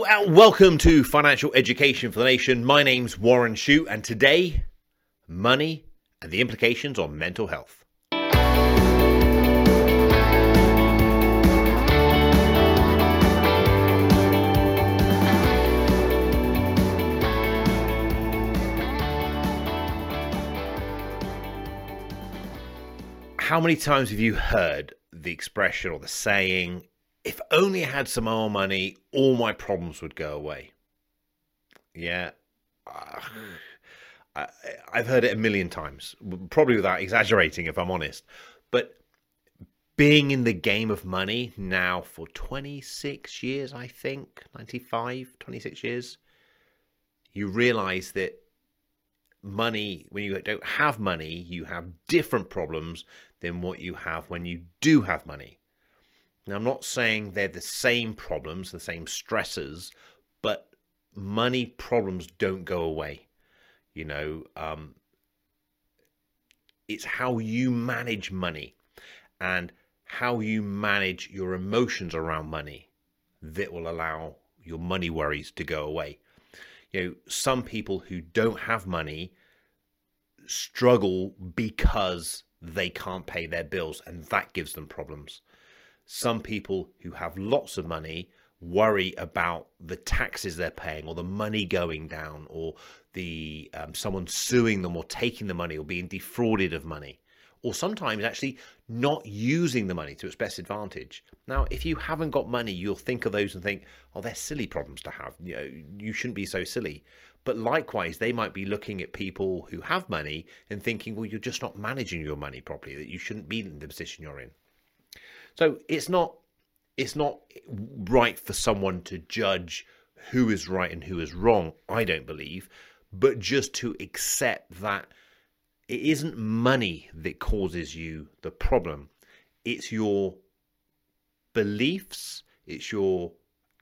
Hello and welcome to Financial Education for the Nation. My name's Warren Shute, and today, money and the implications on mental health. How many times have you heard the expression or the saying, if only I had some more money, all my problems would go away. Yeah. Ah, I, I've heard it a million times, probably without exaggerating, if I'm honest. But being in the game of money now for 26 years, I think, 95, 26 years, you realize that money, when you don't have money, you have different problems than what you have when you do have money. Now, I'm not saying they're the same problems, the same stresses, but money problems don't go away. You know, um, it's how you manage money and how you manage your emotions around money that will allow your money worries to go away. You know, some people who don't have money struggle because they can't pay their bills and that gives them problems some people who have lots of money worry about the taxes they're paying or the money going down or the um, someone suing them or taking the money or being defrauded of money or sometimes actually not using the money to its best advantage. Now, if you haven't got money, you'll think of those and think, "Oh, they're silly problems to have. You know, you shouldn't be so silly." But likewise, they might be looking at people who have money and thinking, "Well, you're just not managing your money properly. That you shouldn't be in the position you're in." So it's not it's not right for someone to judge who is right and who is wrong, I don't believe, but just to accept that it isn't money that causes you the problem. It's your beliefs, it's your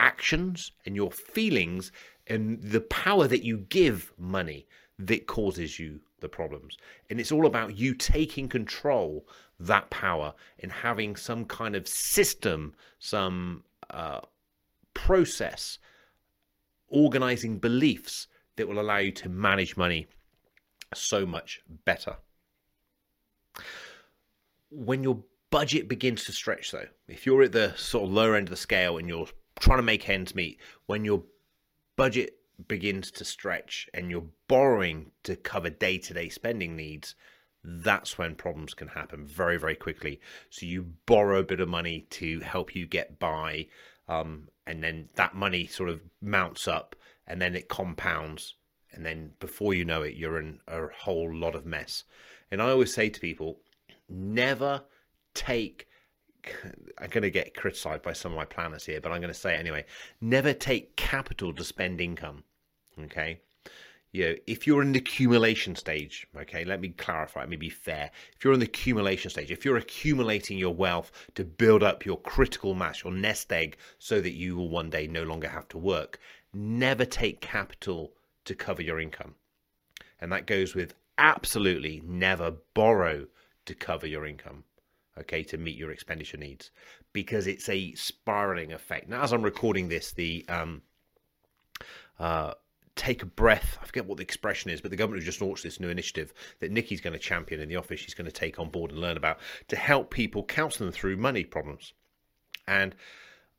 actions and your feelings and the power that you give money that causes you the problems. And it's all about you taking control that power in having some kind of system, some uh, process, organizing beliefs that will allow you to manage money so much better. When your budget begins to stretch, though, if you're at the sort of lower end of the scale and you're trying to make ends meet, when your budget begins to stretch and you're borrowing to cover day to day spending needs, that's when problems can happen very, very quickly. So you borrow a bit of money to help you get by, um, and then that money sort of mounts up and then it compounds. And then before you know it, you're in a whole lot of mess. And I always say to people, never take I'm going to get criticized by some of my planners here, but I'm going to say it anyway. Never take capital to spend income. Okay. You know, if you're in the accumulation stage, okay, let me clarify, let me be fair. If you're in the accumulation stage, if you're accumulating your wealth to build up your critical mass, your nest egg, so that you will one day no longer have to work, never take capital to cover your income. And that goes with absolutely never borrow to cover your income okay, to meet your expenditure needs because it's a spiraling effect. Now, as I'm recording this, the um, uh, take a breath. I forget what the expression is, but the government has just launched this new initiative that Nikki's going to champion in the office. She's going to take on board and learn about to help people counsel them through money problems. And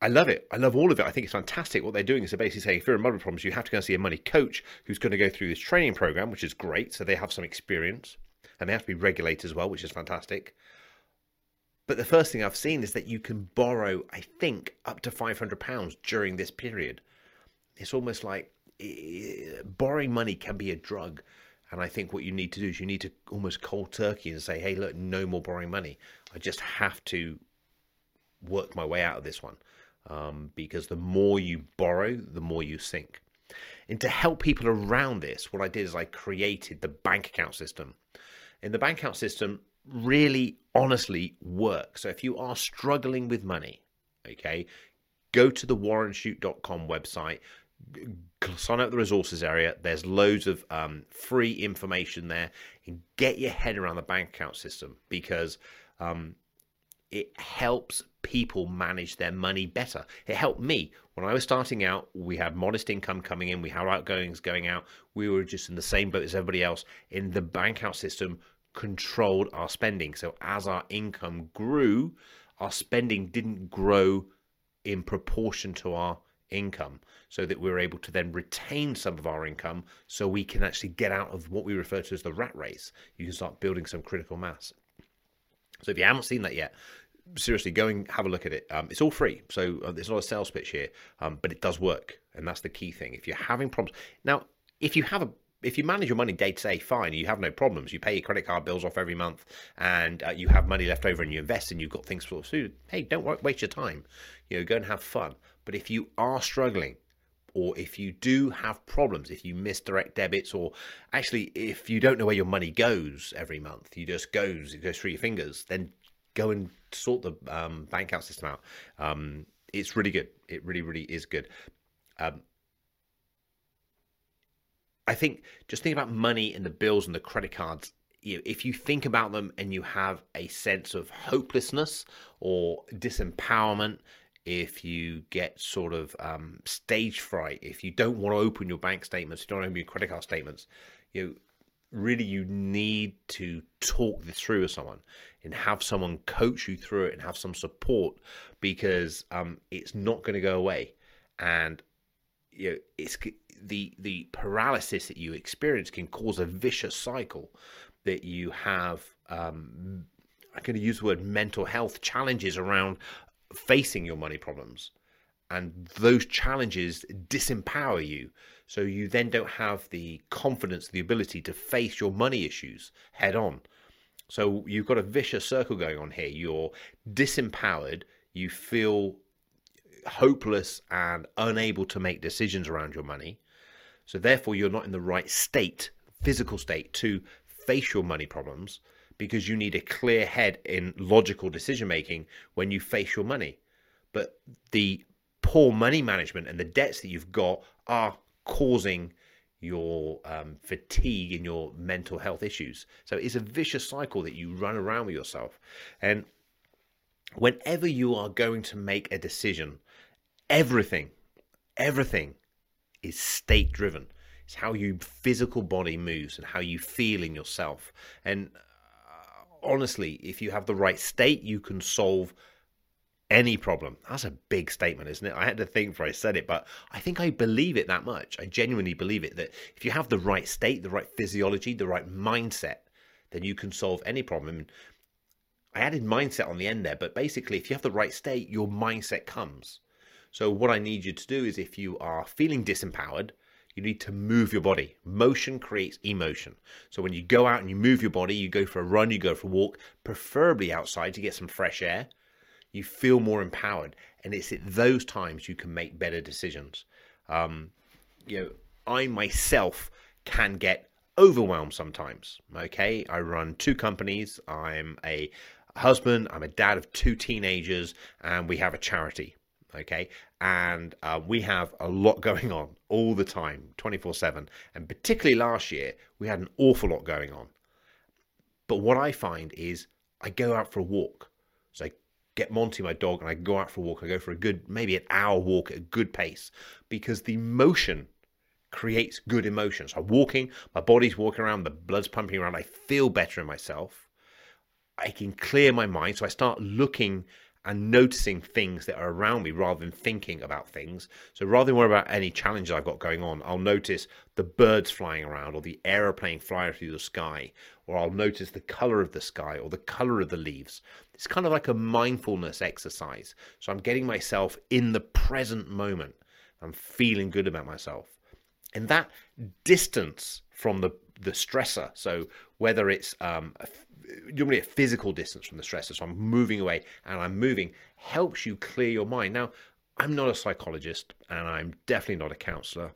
I love it. I love all of it. I think it's fantastic. What they're doing is they're basically saying if you're in money problems, you have to go and see a money coach who's going to go through this training program, which is great. So they have some experience and they have to be regulated as well, which is fantastic. But the first thing I've seen is that you can borrow, I think, up to £500 during this period. It's almost like borrowing money can be a drug. And I think what you need to do is you need to almost cold turkey and say, hey, look, no more borrowing money. I just have to work my way out of this one. Um, because the more you borrow, the more you sink. And to help people around this, what I did is I created the bank account system. In the bank account system, really honestly works. So if you are struggling with money, okay, go to the warrenshute.com website, sign up the resources area. There's loads of um, free information there, and get your head around the bank account system because um, it helps people manage their money better. It helped me when I was starting out. We had modest income coming in, we had outgoings going out. We were just in the same boat as everybody else. In the bank account system, controlled our spending. So as our income grew, our spending didn't grow in proportion to our income so that we're able to then retain some of our income so we can actually get out of what we refer to as the rat race. You can start building some critical mass. So if you haven't seen that yet, seriously, go and have a look at it. Um, it's all free, so uh, it's not a sales pitch here, um, but it does work, and that's the key thing. If you're having problems now, if you have a if you manage your money day to day, fine, you have no problems. You pay your credit card bills off every month, and uh, you have money left over, and you invest, and you've got things for food. Hey, don't waste your time. You know, go and have fun. But if you are struggling, or if you do have problems, if you miss direct debits, or actually if you don't know where your money goes every month, you just goes, it goes through your fingers, then go and sort the um, bank account system out. Um, it's really good. It really, really is good. Um, I think just think about money and the bills and the credit cards. If you think about them and you have a sense of hopelessness or disempowerment, if you get sort of um, stage fright, if you don't want to open your bank statements, you don't open your credit card statements, you know, really you need to talk this through with someone and have someone coach you through it and have some support because um, it's not going to go away. And you know it's the the paralysis that you experience can cause a vicious cycle that you have um, I'm going to use the word mental health challenges around facing your money problems. And those challenges disempower you. So you then don't have the confidence, the ability to face your money issues head on. So you've got a vicious circle going on here. You're disempowered, you feel hopeless and unable to make decisions around your money. So therefore, you're not in the right state, physical state, to face your money problems because you need a clear head in logical decision making when you face your money. But the poor money management and the debts that you've got are causing your um, fatigue and your mental health issues. So it's a vicious cycle that you run around with yourself. And whenever you are going to make a decision, everything, everything is state driven. It's how your physical body moves and how you feel in yourself. And honestly, if you have the right state, you can solve any problem. That's a big statement, isn't it? I had to think before I said it, but I think I believe it that much. I genuinely believe it that if you have the right state, the right physiology, the right mindset, then you can solve any problem. I added mindset on the end there, but basically, if you have the right state, your mindset comes. So, what I need you to do is if you are feeling disempowered, you need to move your body. Motion creates emotion. So when you go out and you move your body, you go for a run, you go for a walk, preferably outside to get some fresh air, you feel more empowered. And it's at those times you can make better decisions. Um, you know, I myself can get overwhelmed sometimes. Okay, I run two companies. I'm a husband. I'm a dad of two teenagers, and we have a charity okay? And uh, we have a lot going on all the time 24 7 and particularly last year we had an awful lot going on. But what i find is i go out for a walk. So i get monty my dog and i go out for a walk. I go for a good maybe an hour walk at a good pace because the motion creates good emotions. I'm walking my body's walking around the blood's pumping around. I feel better in myself. I can clear my mind. So i start looking and noticing things that are around me rather than thinking about things. So rather than worry about any challenges I've got going on, I'll notice the birds flying around or the aeroplane flying through the sky, or I'll notice the color of the sky or the color of the leaves. It's kind of like a mindfulness exercise. So I'm getting myself in the present moment. I'm feeling good about myself. And that distance from the the stressor. So whether it's um, normally a physical distance from the stressor, so I'm moving away and I'm moving, helps you clear your mind. Now, I'm not a psychologist and I'm definitely not a counselor.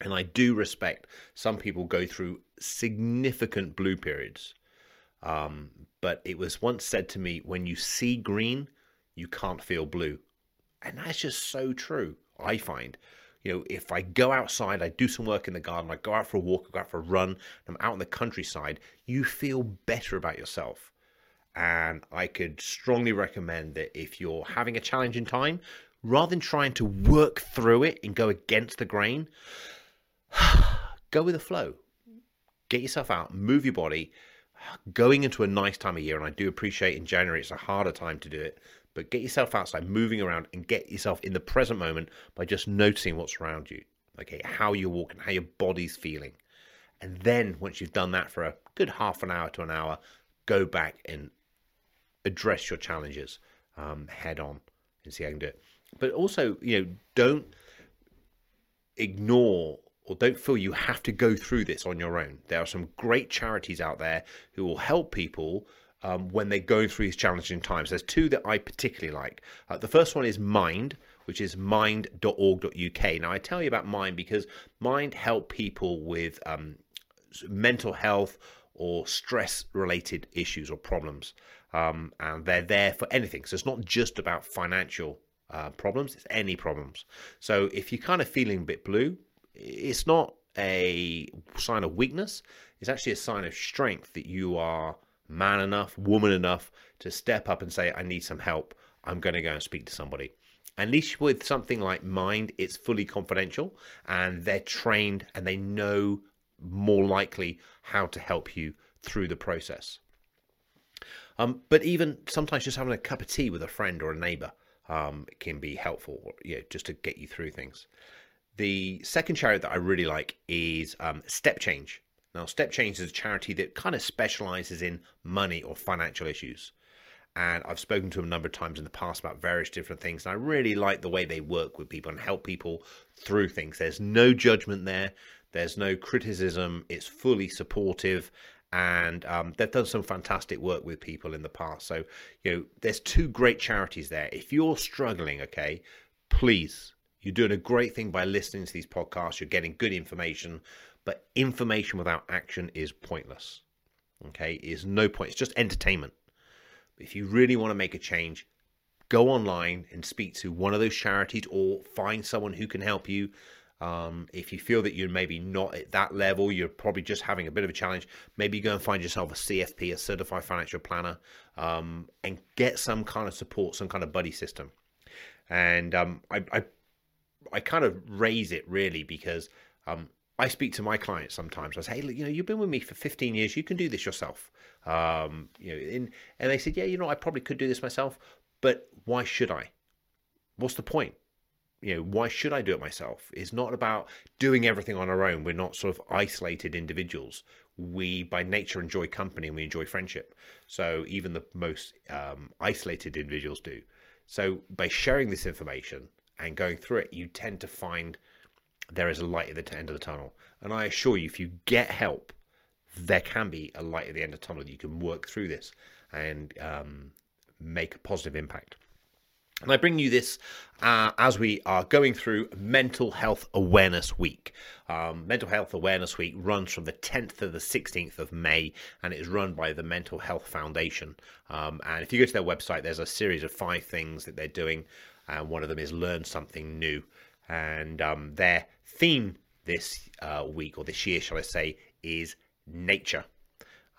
And I do respect some people go through significant blue periods. Um, but it was once said to me when you see green, you can't feel blue. And that's just so true, I find. You know, if I go outside, I do some work in the garden, I go out for a walk, I go out for a run, I'm out in the countryside, you feel better about yourself. And I could strongly recommend that if you're having a challenging time, rather than trying to work through it and go against the grain, go with the flow. Get yourself out, move your body, going into a nice time of year. And I do appreciate in January it's a harder time to do it, but get yourself outside, moving around, and get yourself in the present moment by just noticing what's around you. Okay, how you're walking, how your body's feeling. And then once you've done that for a good half an hour to an hour, go back and address your challenges um, head on and see how you can do it. But also, you know, don't ignore or don't feel you have to go through this on your own. There are some great charities out there who will help people um, when they're going through these challenging times. There's two that I particularly like. Uh, the first one is Mind, which is mind.org.uk. Now, I tell you about Mind because Mind help people with um, mental health or stress related issues or problems. Um, and they're there for anything. So it's not just about financial uh, problems, it's any problems. So if you're kind of feeling a bit blue, it's not a sign of weakness, it's actually a sign of strength that you are man enough, woman enough to step up and say, I need some help. I'm going to go and speak to somebody. At least with something like Mind, it's fully confidential and they're trained and they know more likely how to help you through the process. Um, but even sometimes just having a cup of tea with a friend or a neighbor um, can be helpful, you know, just to get you through things. The second charity that I really like is um, StepChange. Now, StepChange is a charity that kind of specializes in money or financial issues. And I've spoken to them a number of times in the past about various different things. And I really like the way they work with people and help people through things. There's no judgment there, there's no criticism. It's fully supportive. And um, they've done some fantastic work with people in the past. So, you know, there's two great charities there. If you're struggling, okay, please, you're doing a great thing by listening to these podcasts. You're getting good information, but information without action is pointless. Okay, is no point. It's just entertainment. If you really want to make a change, go online and speak to one of those charities or find someone who can help you. Um, if you feel that you're maybe not at that level, you're probably just having a bit of a challenge, maybe go and find yourself a CFP, a certified financial planner, um, and get some kind of support, some kind of buddy system. And um, I, I, I, kind of raise it really because um, I speak to my clients sometimes. I say, hey, you know, you've been with me for 15 years. You can do this yourself. Um, you know, and they said, yeah, you know, I probably could do this myself, but why should I? What's the point? you know why should i do it myself it's not about doing everything on our own we're not sort of isolated individuals we by nature enjoy company and we enjoy friendship so even the most um, isolated individuals do so by sharing this information and going through it you tend to find there is a light at the end of the tunnel and i assure you if you get help there can be a light at the end of the tunnel you can work through this and um, make a positive impact and I bring you this uh, as we are going through Mental Health Awareness Week. Um, Mental Health Awareness Week runs from the 10th to the 16th of May, and it is run by the Mental Health Foundation. Um, and if you go to their website, there's a series of five things that they're doing, and one of them is learn something new. And um, their theme this uh, week, or this year, shall I say, is nature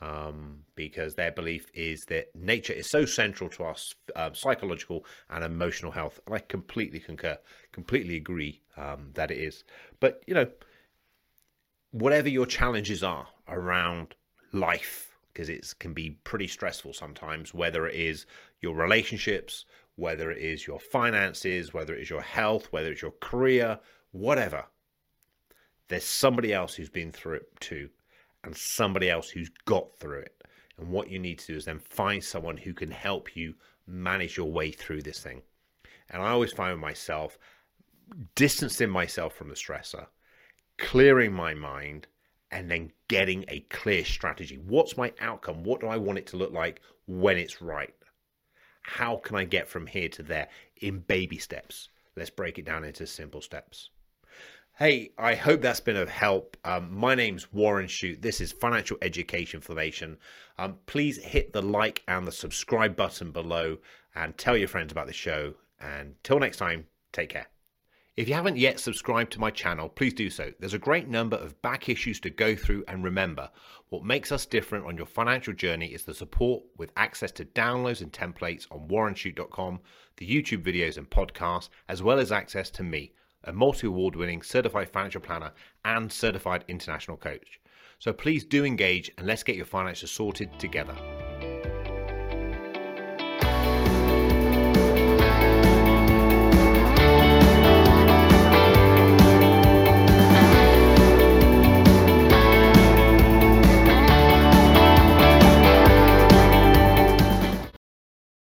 um, because their belief is that nature is so central to our uh, psychological and emotional health. And I completely concur, completely agree um, that it is. But, you know, whatever your challenges are around life, because it can be pretty stressful sometimes, whether it is your relationships, whether it is your finances, whether it is your health, whether it's your career, whatever. There's somebody else who's been through it too and somebody else who's got through it. And what you need to do is then find someone who can help you manage your way through this thing. And I always find myself distancing myself from the stressor, clearing my mind, and then getting a clear strategy. What's my outcome? What do I want it to look like when it's right? How can I get from here to there in baby steps? Let's break it down into simple steps. Hey, I hope that's been of help. Um, my name's Warren Shute. This is Financial Education Formation. Um, please hit the like and the subscribe button below and tell your friends about the show. And till next time, take care. If you haven't yet subscribed to my channel, please do so. There's a great number of back issues to go through, and remember, what makes us different on your financial journey is the support with access to downloads and templates on warrenshute.com, the YouTube videos and podcasts, as well as access to me, a multi award winning certified financial planner and certified international coach. So please do engage and let's get your finances sorted together.